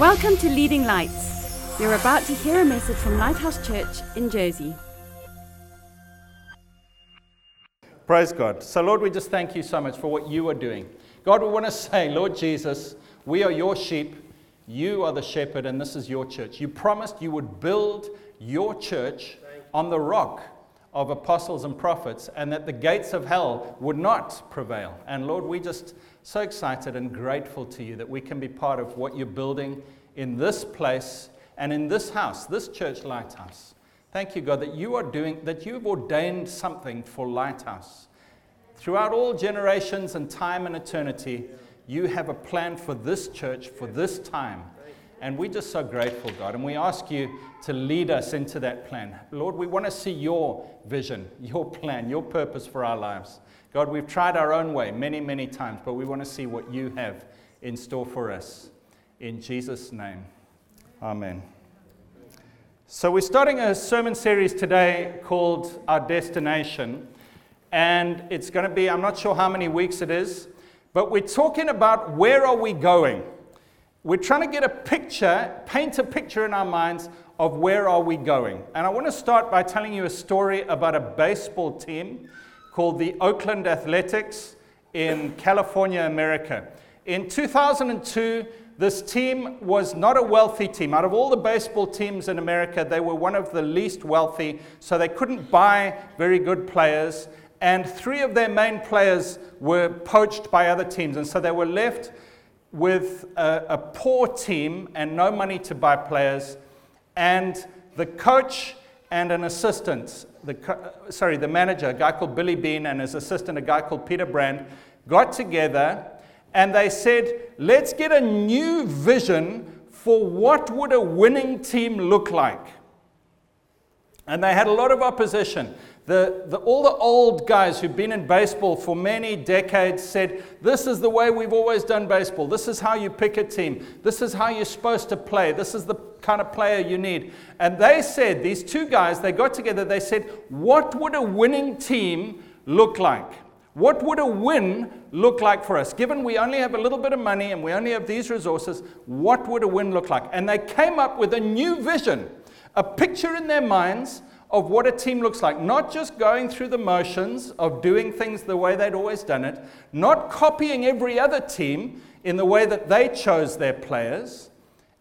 Welcome to Leading Lights. You're about to hear a message from Lighthouse Church in Jersey. Praise God. So, Lord, we just thank you so much for what you are doing. God, we want to say, Lord Jesus, we are your sheep, you are the shepherd, and this is your church. You promised you would build your church on the rock of apostles and prophets, and that the gates of hell would not prevail. And Lord, we just so excited and grateful to you that we can be part of what you're building in this place and in this house, this church lighthouse. Thank you, God, that you are doing, that you've ordained something for Lighthouse. Throughout all generations and time and eternity, you have a plan for this church, for this time. And we're just so grateful, God. And we ask you to lead us into that plan. Lord, we want to see your vision, your plan, your purpose for our lives. God, we've tried our own way many, many times, but we want to see what you have in store for us. In Jesus' name, amen. So, we're starting a sermon series today called Our Destination. And it's going to be, I'm not sure how many weeks it is, but we're talking about where are we going? We're trying to get a picture, paint a picture in our minds of where are we going. And I want to start by telling you a story about a baseball team called the Oakland Athletics in California, America. In 2002, this team was not a wealthy team. Out of all the baseball teams in America, they were one of the least wealthy, so they couldn't buy very good players. And three of their main players were poached by other teams, and so they were left with a, a poor team and no money to buy players. And the coach and an assistant, the, sorry, the manager, a guy called Billy Beane, and his assistant, a guy called Peter Brand, got together and they said, let's get a new vision for what would a winning team look like. And they had a lot of opposition. The, the, all the old guys who've been in baseball for many decades said, This is the way we've always done baseball. This is how you pick a team. This is how you're supposed to play. This is the kind of player you need. And they said, These two guys, they got together, they said, What would a winning team look like? What would a win look like for us? Given we only have a little bit of money and we only have these resources, what would a win look like? And they came up with a new vision, a picture in their minds of what a team looks like. Not just going through the motions of doing things the way they'd always done it, not copying every other team in the way that they chose their players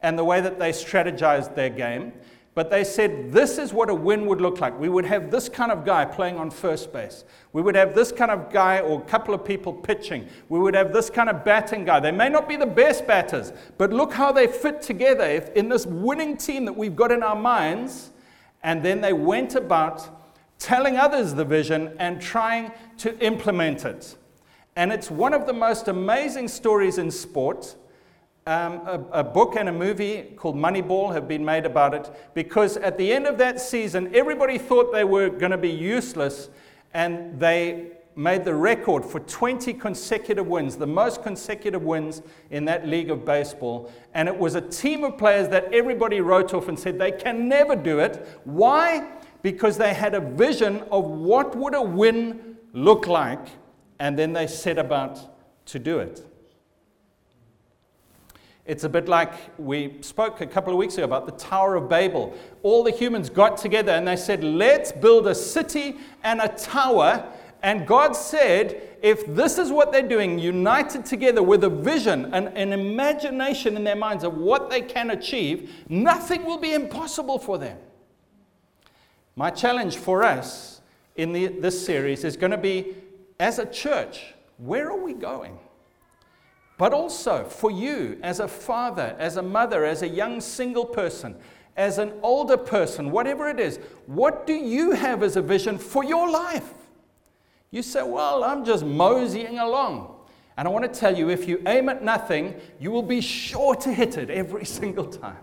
and the way that they strategized their game, but they said this is what a win would look like. We would have this kind of guy playing on first base. We would have this kind of guy or couple of people pitching. We would have this kind of batting guy. They may not be the best batters, but look how they fit together if in this winning team that we've got in our minds and then they went about telling others the vision and trying to implement it. And it's one of the most amazing stories in sport. Um, a, a, book and a movie called Moneyball have been made about it because at the end of that season, everybody thought they were going to be useless, and they made the record for 20 consecutive wins, the most consecutive wins in that league of baseball. And it was a team of players that everybody wrote off and said they can never do it. Why? Because they had a vision of what would a win look like, and then they set about to do it. It's a bit like we spoke a couple of weeks ago about the Tower of Babel. All the humans got together and they said, Let's build a city and a tower and God said, if this is what they're doing, united together with a vision and an imagination in their minds of what they can achieve, nothing will be impossible for them. My challenge for us in the, this series is going to be as a church, where are we going? But also for you, as a father, as a mother, as a young single person, as an older person, whatever it is, what do you have as a vision for your life? You say, Well, I'm just moseying along. And I want to tell you if you aim at nothing, you will be sure to hit it every single time.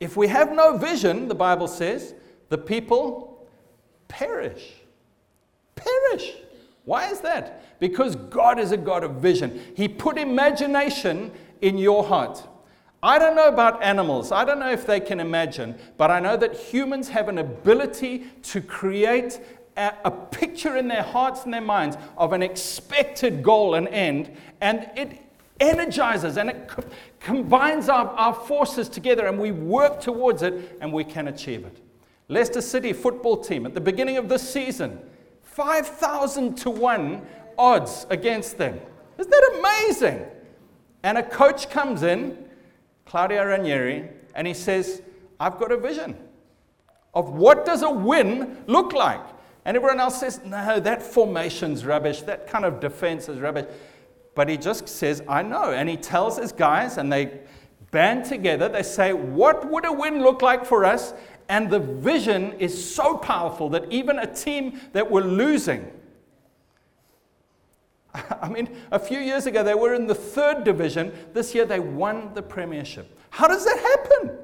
If we have no vision, the Bible says, the people perish. Perish. Why is that? Because God is a God of vision. He put imagination in your heart. I don't know about animals. I don't know if they can imagine, but I know that humans have an ability to create a, picture in their hearts and their minds of an expected goal and end, and it energizes and it co- combines our, our forces together and we work towards it and we can achieve it. Leicester City football team at the beginning of this season, 5,000 to 1 odds against them. Isn't that amazing? And a coach comes in, Claudio Ranieri, and he says, I've got a vision of what does a win look like. And everyone else says, no, that formation's rubbish. That kind of defense is rubbish. But he just says, I know. And he tells his guys, and they band together. They say, What would a win look like for us? And the vision is so powerful that even a team that were losing, I mean, a few years ago they were in the third division. This year they won the premiership. How does that happen?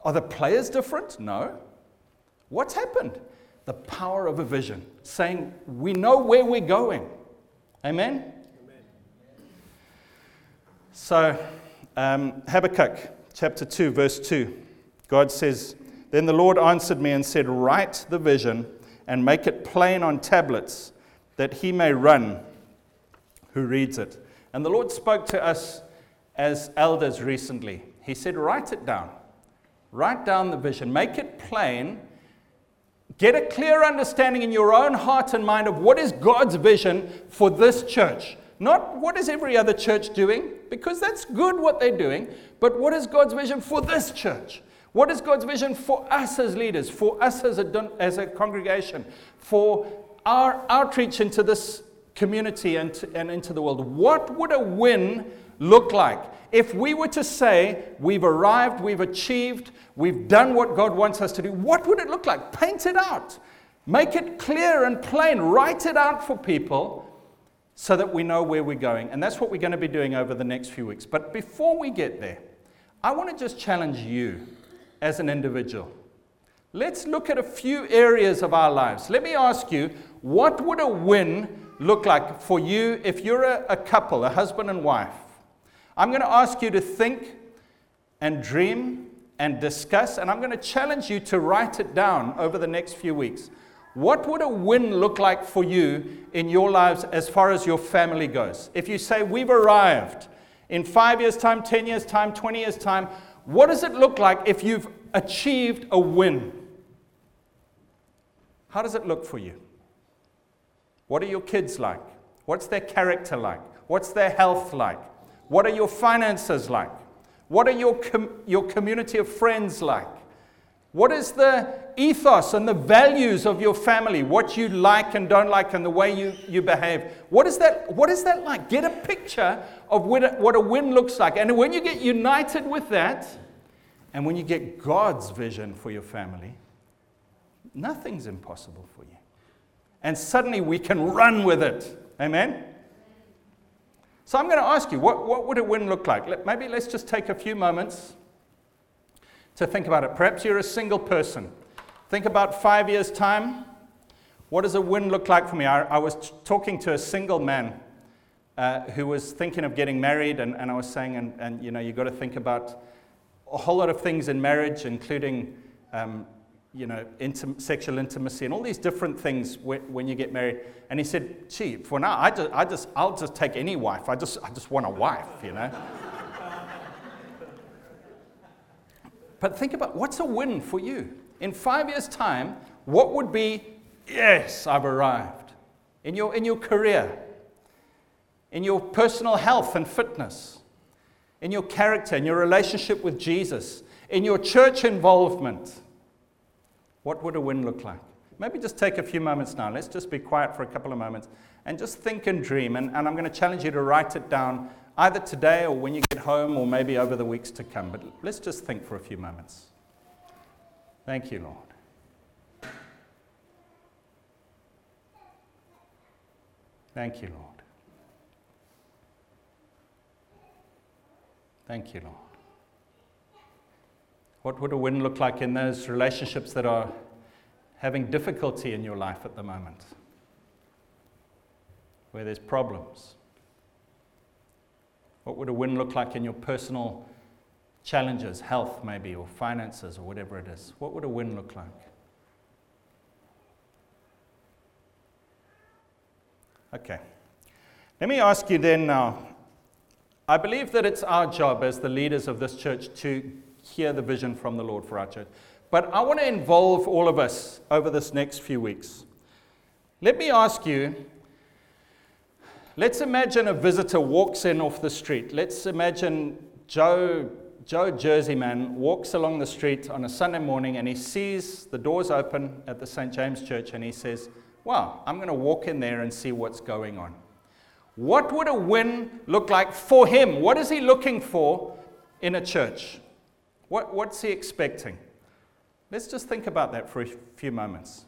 Are the players different? No. What's happened? The power of a vision, saying, We know where we're going. Amen? Amen. So, um, Habakkuk chapter 2, verse 2, God says, Then the Lord answered me and said, Write the vision and make it plain on tablets, that he may run who reads it. And the Lord spoke to us as elders recently. He said, Write it down. Write down the vision. Make it plain. Get a clear understanding in your own heart and mind of what is God's vision for this church. Not what is every other church doing, because that's good what they're doing, but what is God's vision for this church? What is God's vision for us as leaders, for us as a, as a congregation, for our outreach into this community and, and into the world? What would a win look like if we were to say, We've arrived, we've achieved, we've done what God wants us to do? What would it look like? Paint it out. Make it clear and plain. Write it out for people so that we know where we're going. And that's what we're going to be doing over the next few weeks. But before we get there, I want to just challenge you as an individual. Let's look at a few areas of our lives. Let me ask you, what would a win look like for you if you're a, a couple, a husband and wife? I'm going to ask you to think and dream and discuss, and I'm going to challenge you to write it down over the next few weeks. What would a win look like for you in your lives as far as your family goes? If you say, We've arrived in five years' time, 10 years' time, 20 years' time, what does it look like if you've achieved a win? How does it look for you? What are your kids like? What's their character like? What's their health like? What are your finances like? What are your, com- your community of friends like? What is the ethos and the values of your family? What you like and don't like and the way you, you behave? What is, that, what is that like? Get a picture of what a, what a win looks like. And when you get united with that, and when you get God's vision for your family, nothing's impossible for you. And suddenly we can run with it. Amen? So I'm going to ask you, what, what would a win look like? Maybe let's just take a few moments to think about it. Perhaps you're a single person. Think about five years' time. What does a win look like for me? I, I was t- talking to a single man uh, who was thinking of getting married, and, and I was saying, and, and you know, you've got to think about a whole lot of things in marriage, including um, you know, intim- sexual intimacy and all these different things when, when, you get married. And he said, gee, for now, I just, I just, I'll just take any wife. I just, I just want a wife, you know. But think about what's a win for you? In five years' time, what would be, yes, I've arrived? In your, in your career, in your personal health and fitness, in your character, in your relationship with Jesus, in your church involvement, what would a win look like? Maybe just take a few moments now. Let's just be quiet for a couple of moments and just think and dream. And, and I'm going to challenge you to write it down either today or when you get home or maybe over the weeks to come. But let's just think for a few moments. Thank you, Lord. Thank you, Lord. Thank you, Lord. What would a win look like in those relationships that are having difficulty in your life at the moment? Where there's problems? What would a win look like in your personal challenges, health maybe, or finances, or whatever it is? What would a win look like? Okay. Let me ask you then now I believe that it's our job as the leaders of this church to hear the vision from the Lord for our church. But I want to involve all of us over this next few weeks. Let me ask you let's imagine a visitor walks in off the street. Let's imagine Joe, Joe Jerseyman walks along the street on a Sunday morning and he sees the doors open at the St. James Church and he says, Wow, I'm going to walk in there and see what's going on. What would a win look like for him? What is he looking for in a church? What, what's he expecting? Let's just think about that for a few moments.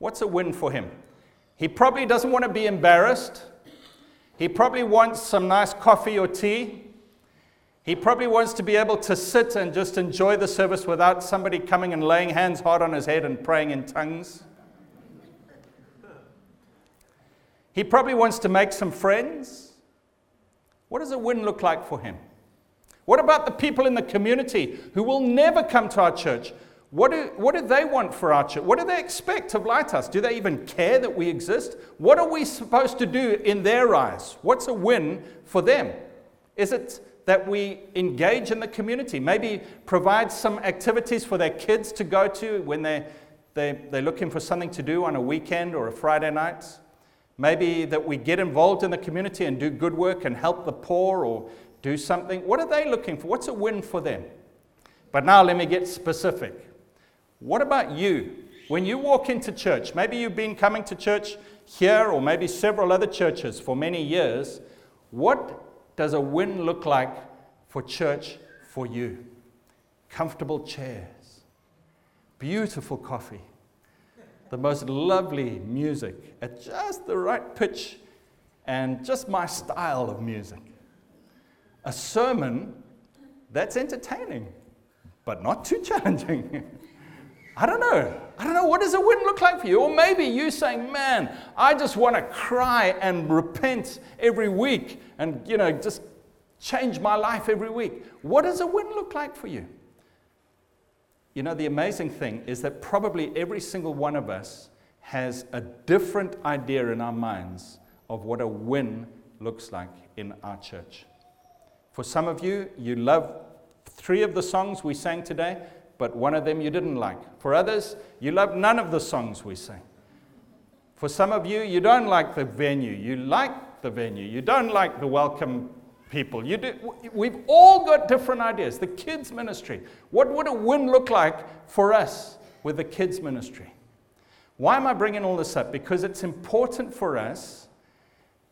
What's a win for him? He probably doesn't want to be embarrassed. He probably wants some nice coffee or tea. He probably wants to be able to sit and just enjoy the service without somebody coming and laying hands hard on his head and praying in tongues. He probably wants to make some friends. What does a win look like for him? What about the people in the community who will never come to our church? What do, what do they want for our church? What do they expect of Lighthouse? Do they even care that we exist? What are we supposed to do in their eyes? What's a win for them? Is it that we engage in the community? Maybe provide some activities for their kids to go to when they're, they, they're looking for something to do on a weekend or a Friday night? Maybe that we get involved in the community and do good work and help the poor or do something. What are they looking for? What's a win for them? But now let me get specific. What about you? When you walk into church, maybe you've been coming to church here or maybe several other churches for many years. What does a win look like for church for you? Comfortable chairs, beautiful coffee, the most lovely music at just the right pitch and just my style of music. A sermon that's entertaining, but not too challenging. I don't know. I don't know. What does a win look like for you? Or maybe you saying, man, I just want to cry and repent every week and, you know, just change my life every week. What does a win look like for you? You know, the amazing thing is that probably every single one of us has a different idea in our minds of what a win looks like in our church. For some of you, you love three of the songs we sang today, but one of them you didn't like. For others, you love none of the songs we sang. For some of you, you don't like the venue. You like the venue. You don't like the welcome people. You do, we've all got different ideas. The kids' ministry. What would a win look like for us with the kids' ministry? Why am I bringing all this up? Because it's important for us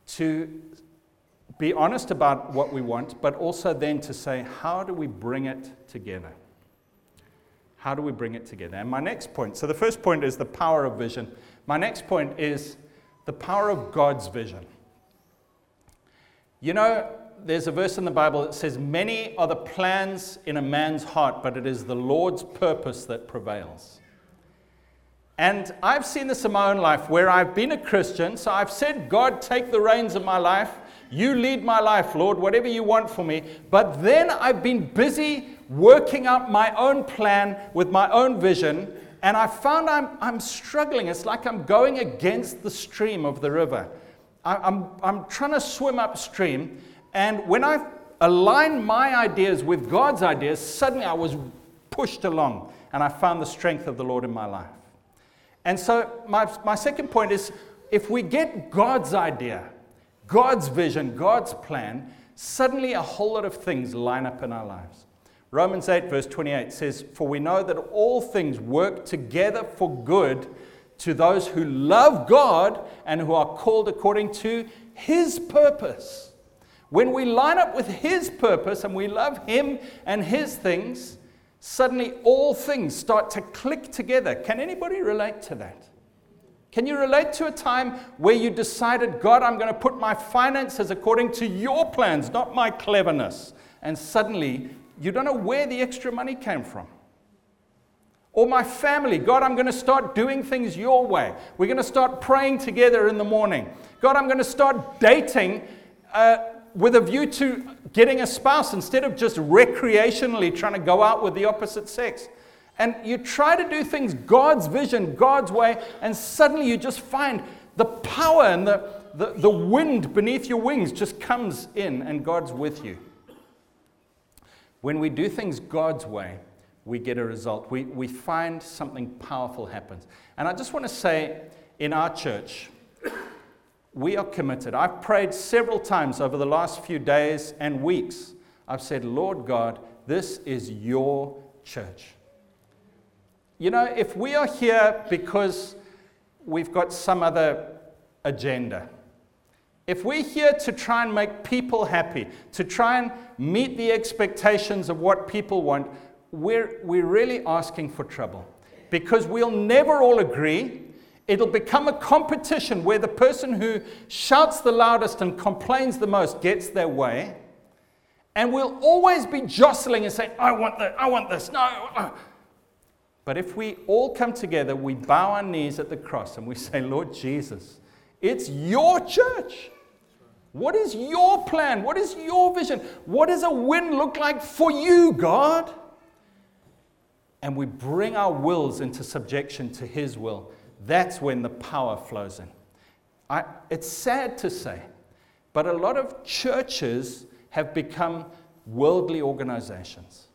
to be honest about what we want, but also then to say, how do we bring it together? How do we bring it together? And my next point so the first point is the power of vision. My next point is the power of God's vision. You know, there's a verse in the Bible that says, Many are the plans in a man's heart, but it is the Lord's purpose that prevails. And I've seen this in my own life where I've been a Christian, so I've said, God, take the reins of my life. You lead my life, Lord, whatever you want for me. But then I've been busy working out my own plan with my own vision, and I found I'm, I'm struggling. It's like I'm going against the stream of the river. I, I'm, I'm trying to swim upstream, and when I aligned my ideas with God's ideas, suddenly I was pushed along and I found the strength of the Lord in my life. And so, my, my second point is if we get God's idea, God's vision, God's plan, suddenly a whole lot of things line up in our lives. Romans 8, verse 28 says, For we know that all things work together for good to those who love God and who are called according to his purpose. When we line up with His purpose and we love Him and His things, suddenly all things start to click together. Can anybody relate to that? Can you relate to a time where you decided, God, I'm going to put my finances according to your plans, not my cleverness? And suddenly you don't know where the extra money came from. Or my family, God, I'm going to start doing things your way. We're going to start praying together in the morning. God, I'm going to start dating. Uh, with a view to getting a spouse instead of just recreationally trying to go out with the opposite sex. And you try to do things God's vision, God's way, and suddenly you just find the power and the, the, the wind beneath your wings just comes in and God's with you. When we do things God's way, we get a result. We, we find something powerful happens. And I just want to say in our church, we are committed. I've prayed several times over the last few days and weeks. I've said, Lord God, this is your church. You know, if we are here because we've got some other agenda, if we're here to try and make people happy, to try and meet the expectations of what people want, we're, we're really asking for trouble. Because we'll never all agree. It'll become a competition where the person who shouts the loudest and complains the most gets their way. And we'll always be jostling and saying, I want that, I want this, no. Uh, But if we all come together, we bow our knees at the cross and we say, Lord Jesus, it's your church. What is your plan? What is your vision? What does a win look like for you, God? And we bring our wills into subjection to His will. That's when the power flows in. I, it's sad to say, but a lot of churches have become worldly organizations.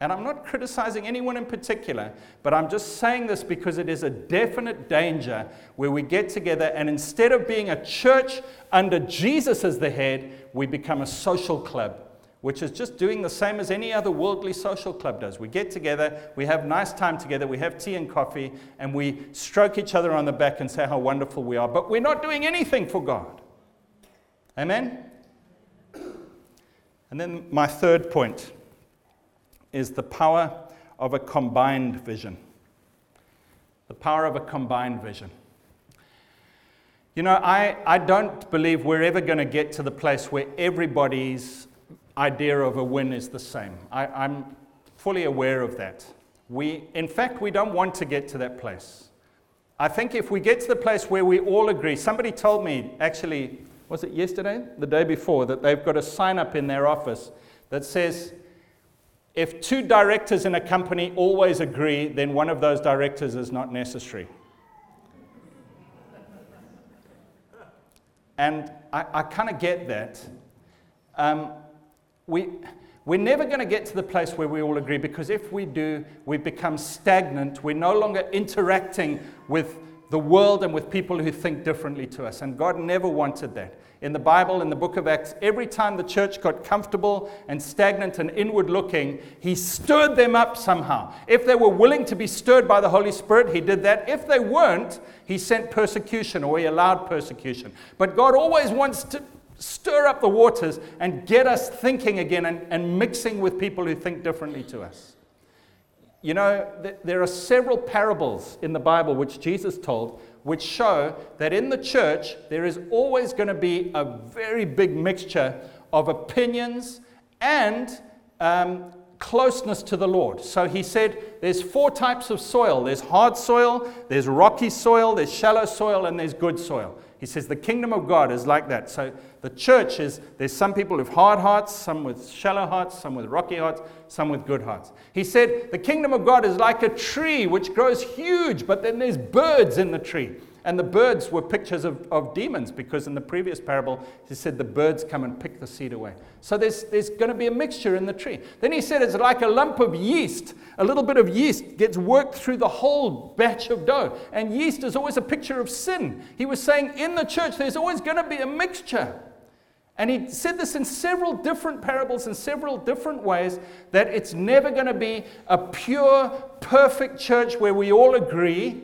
And I'm not criticizing anyone in particular, but I'm just saying this because it is a definite danger where we get together and instead of being a church under Jesus as the head, we become a social club, which is just doing the same as any other worldly social club does. We get together, we have nice time together, we have tea and coffee, and we stroke each other on the back and say how wonderful we are, but we're not doing anything for God. Amen? And then my third point is the power of a combined vision. The power of a combined vision. You know, I, I don't believe we're ever going to get to the place where everybody's idea of a win is the same. I, I'm fully aware of that. We, in fact, we don't want to get to that place. I think if we get to the place where we all agree, somebody told me, actually, was it yesterday? The day before, that they've got a sign up in their office that says, if two directors in a company always agree, then one of those directors is not necessary. And I, I kind of get that. Um, we, we're never going to get to the place where we all agree because if we do, we become stagnant. We're no longer interacting with the world and with people who think differently to us. And God never wanted that. In the Bible, in the book of Acts, every time the church got comfortable and stagnant and inward looking, He stirred them up somehow. If they were willing to be stirred by the Holy Spirit, He did that. If they weren't, He sent persecution or He allowed persecution. But God always wants to stir up the waters and get us thinking again and, and mixing with people who think differently to us. You know, th- there are several parables in the Bible which Jesus told, which show that in the church there is always going to be a very big mixture of opinions and um, closeness to the Lord. So he said there's four types of soil there's hard soil, there's rocky soil, there's shallow soil, and there's good soil. He says the kingdom of God is like that. So the church is there's some people with hard hearts, some with shallow hearts, some with rocky hearts, some with good hearts. He said the kingdom of God is like a tree which grows huge, but then there's birds in the tree. And the birds were pictures of, of demons because in the previous parable, he said the birds come and pick the seed away. So there's, there's going to be a mixture in the tree. Then he said it's like a lump of yeast. A little bit of yeast gets worked through the whole batch of dough. And yeast is always a picture of sin. He was saying in the church, there's always going to be a mixture. And he said this in several different parables in several different ways that it's never going to be a pure, perfect church where we all agree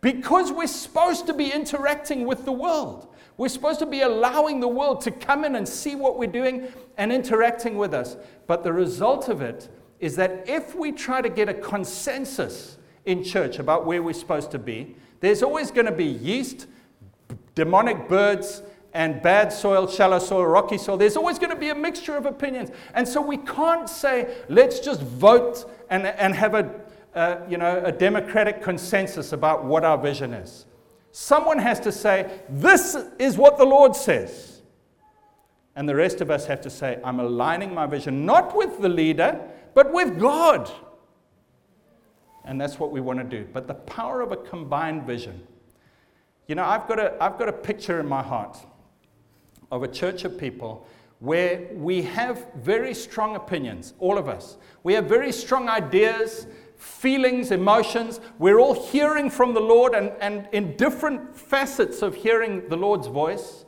because we're supposed to be interacting with the world. We're supposed to be allowing the world to come in and see what we're doing and interacting with us. But the result of it is that if we try to get a consensus in church about where we're supposed to be, there's always going to be yeast, demonic birds, and bad soil, shallow soil, rocky soil. There's always going to be a mixture of opinions. And so we can't say, let's just vote and, and have a uh, you know, a democratic consensus about what our vision is. Someone has to say, This is what the Lord says. And the rest of us have to say, I'm aligning my vision not with the leader, but with God. And that's what we want to do. But the power of a combined vision. You know, I've got, a, I've got a picture in my heart of a church of people where we have very strong opinions, all of us. We have very strong ideas, feelings, emotions. We're all hearing from the Lord and, and in different facets of hearing the Lord's voice.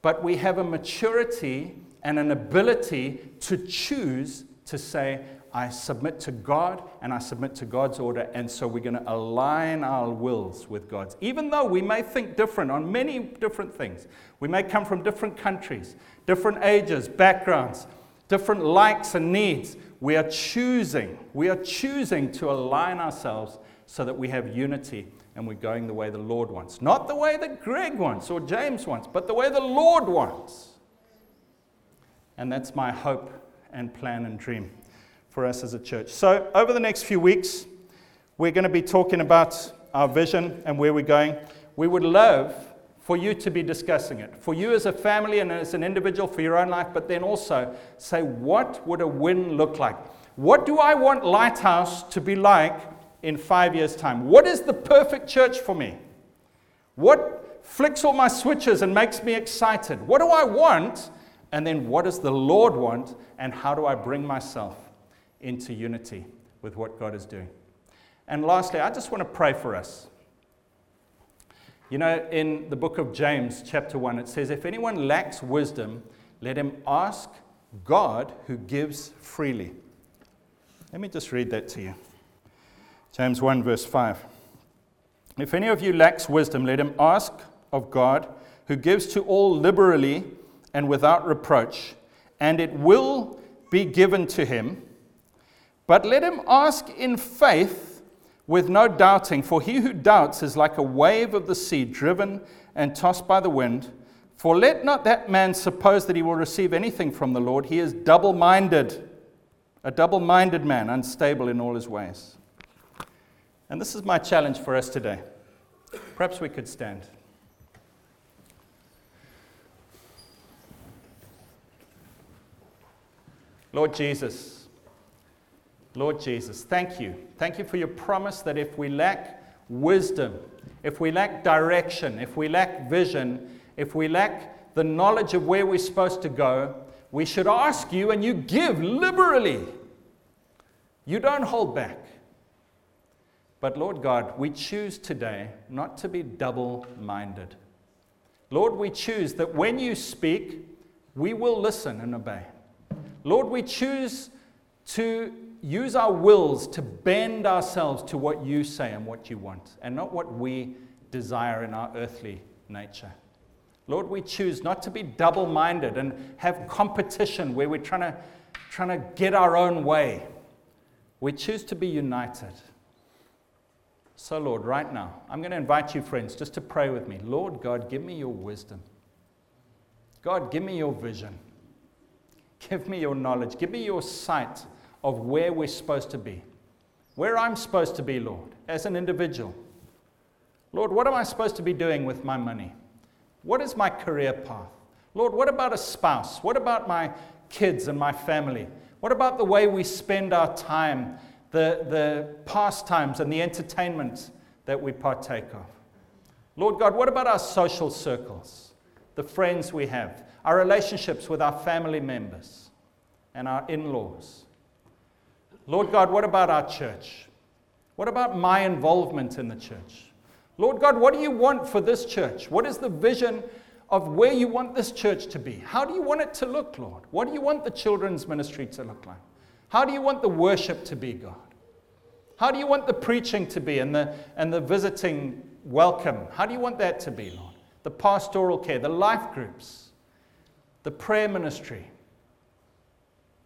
But we have a maturity and an ability to choose to say, I submit to God and I submit to God's order, and so we're going to align our wills with God's. Even though we may think different on many different things, we may come from different countries, different ages, backgrounds, different likes and needs. We are choosing, we are choosing to align ourselves so that we have unity and we're going the way the Lord wants. Not the way that Greg wants or James wants, but the way the Lord wants. And that's my hope and plan and dream for us as a church. So, over the next few weeks, we're going to be talking about our vision and where we're going. We would love for you to be discussing it, for you as a family and as an individual for your own life, but then also say, what would a win look like? What do I want Lighthouse to be like in five years' time? What is the perfect church for me? What flicks all my switches and makes me excited? What do I want? And then what does the Lord want? And how do I bring myself into unity with what God is doing. And lastly, I just want to pray for us. You know, in the book of James, chapter 1, it says, If anyone lacks wisdom, let him ask God who gives freely. Let me just read that to you. James 1, verse 5. If any of you lacks wisdom, let him ask of God who gives to all liberally and without reproach, and it will be given to him. But let him ask in faith with no doubting, for he who doubts is like a wave of the sea driven and tossed by the wind. For let not that man suppose that he will receive anything from the Lord. He is double minded, a double minded man, unstable in all his ways. And this is my challenge for us today. Perhaps we could stand. Lord Jesus, Lord Jesus, thank you. Thank you for your promise that if we lack wisdom, if we lack direction, if we lack vision, if we lack the knowledge of where we're supposed to go, we should ask you and you give liberally. You don't hold back. But Lord God, we choose today not to be double minded. Lord, we choose that when you speak, we will listen and obey. Lord, we choose to use our wills to bend ourselves to what you say and what you want, and not what we desire in our earthly nature. Lord, we choose not to be double minded and have competition where we're trying to, trying to get our own way. We choose to be united. So, Lord, right now, I'm going to invite you, friends, just to pray with me. Lord God, give me your wisdom. God, give me your vision. Give me your knowledge. Give me your sight of where we're supposed to be, where I'm supposed to be, Lord, as an individual. Lord, what am I supposed to be doing with my money? What is my career path? Lord, what about a spouse? What about my kids and my family? What about the way we spend our time, the, the pastimes and the entertainment that we partake of? Lord God, what about our social circles, the friends we have, our relationships with our family members and our in laws? Lord God, what about our church? What about my involvement in the church? Lord God, what do you want for this church? What is the vision of where you want this church to be? How do you want it to look, Lord? What do you want the children's ministry to look like? How do you want the worship to be, God? How do you want the preaching to be and the, and the visiting welcome? How do you want that to be, Lord? The pastoral care, the life groups, the prayer ministry,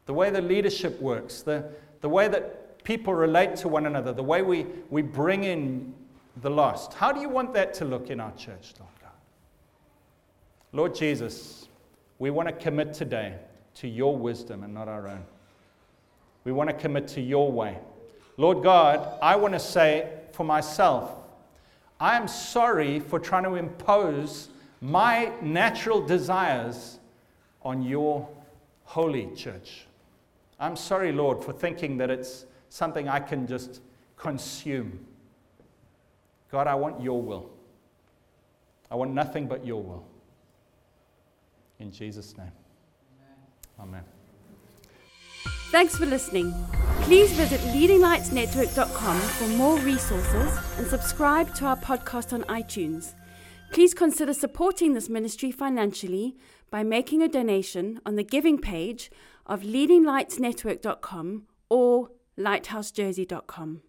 the way the leadership works, the, the way that people relate to one another, the way we, we bring in the lost. How do you want that to look in our church, Lord God? Lord Jesus, we want to commit today to your wisdom and not our own. We want to commit to your way. Lord God, I want to say for myself, I am sorry for trying to impose my natural desires on your holy church. I'm sorry, Lord, for thinking that it's something I can just consume. God, I want your will. I want nothing but your will. In Jesus' name. Amen. Thanks for listening. Please visit leadinglightsnetwork.com for more resources and subscribe to our podcast on iTunes. Please consider supporting this ministry financially by making a donation on the giving page of leadinglightsnetwork.com or lighthousejersey.com.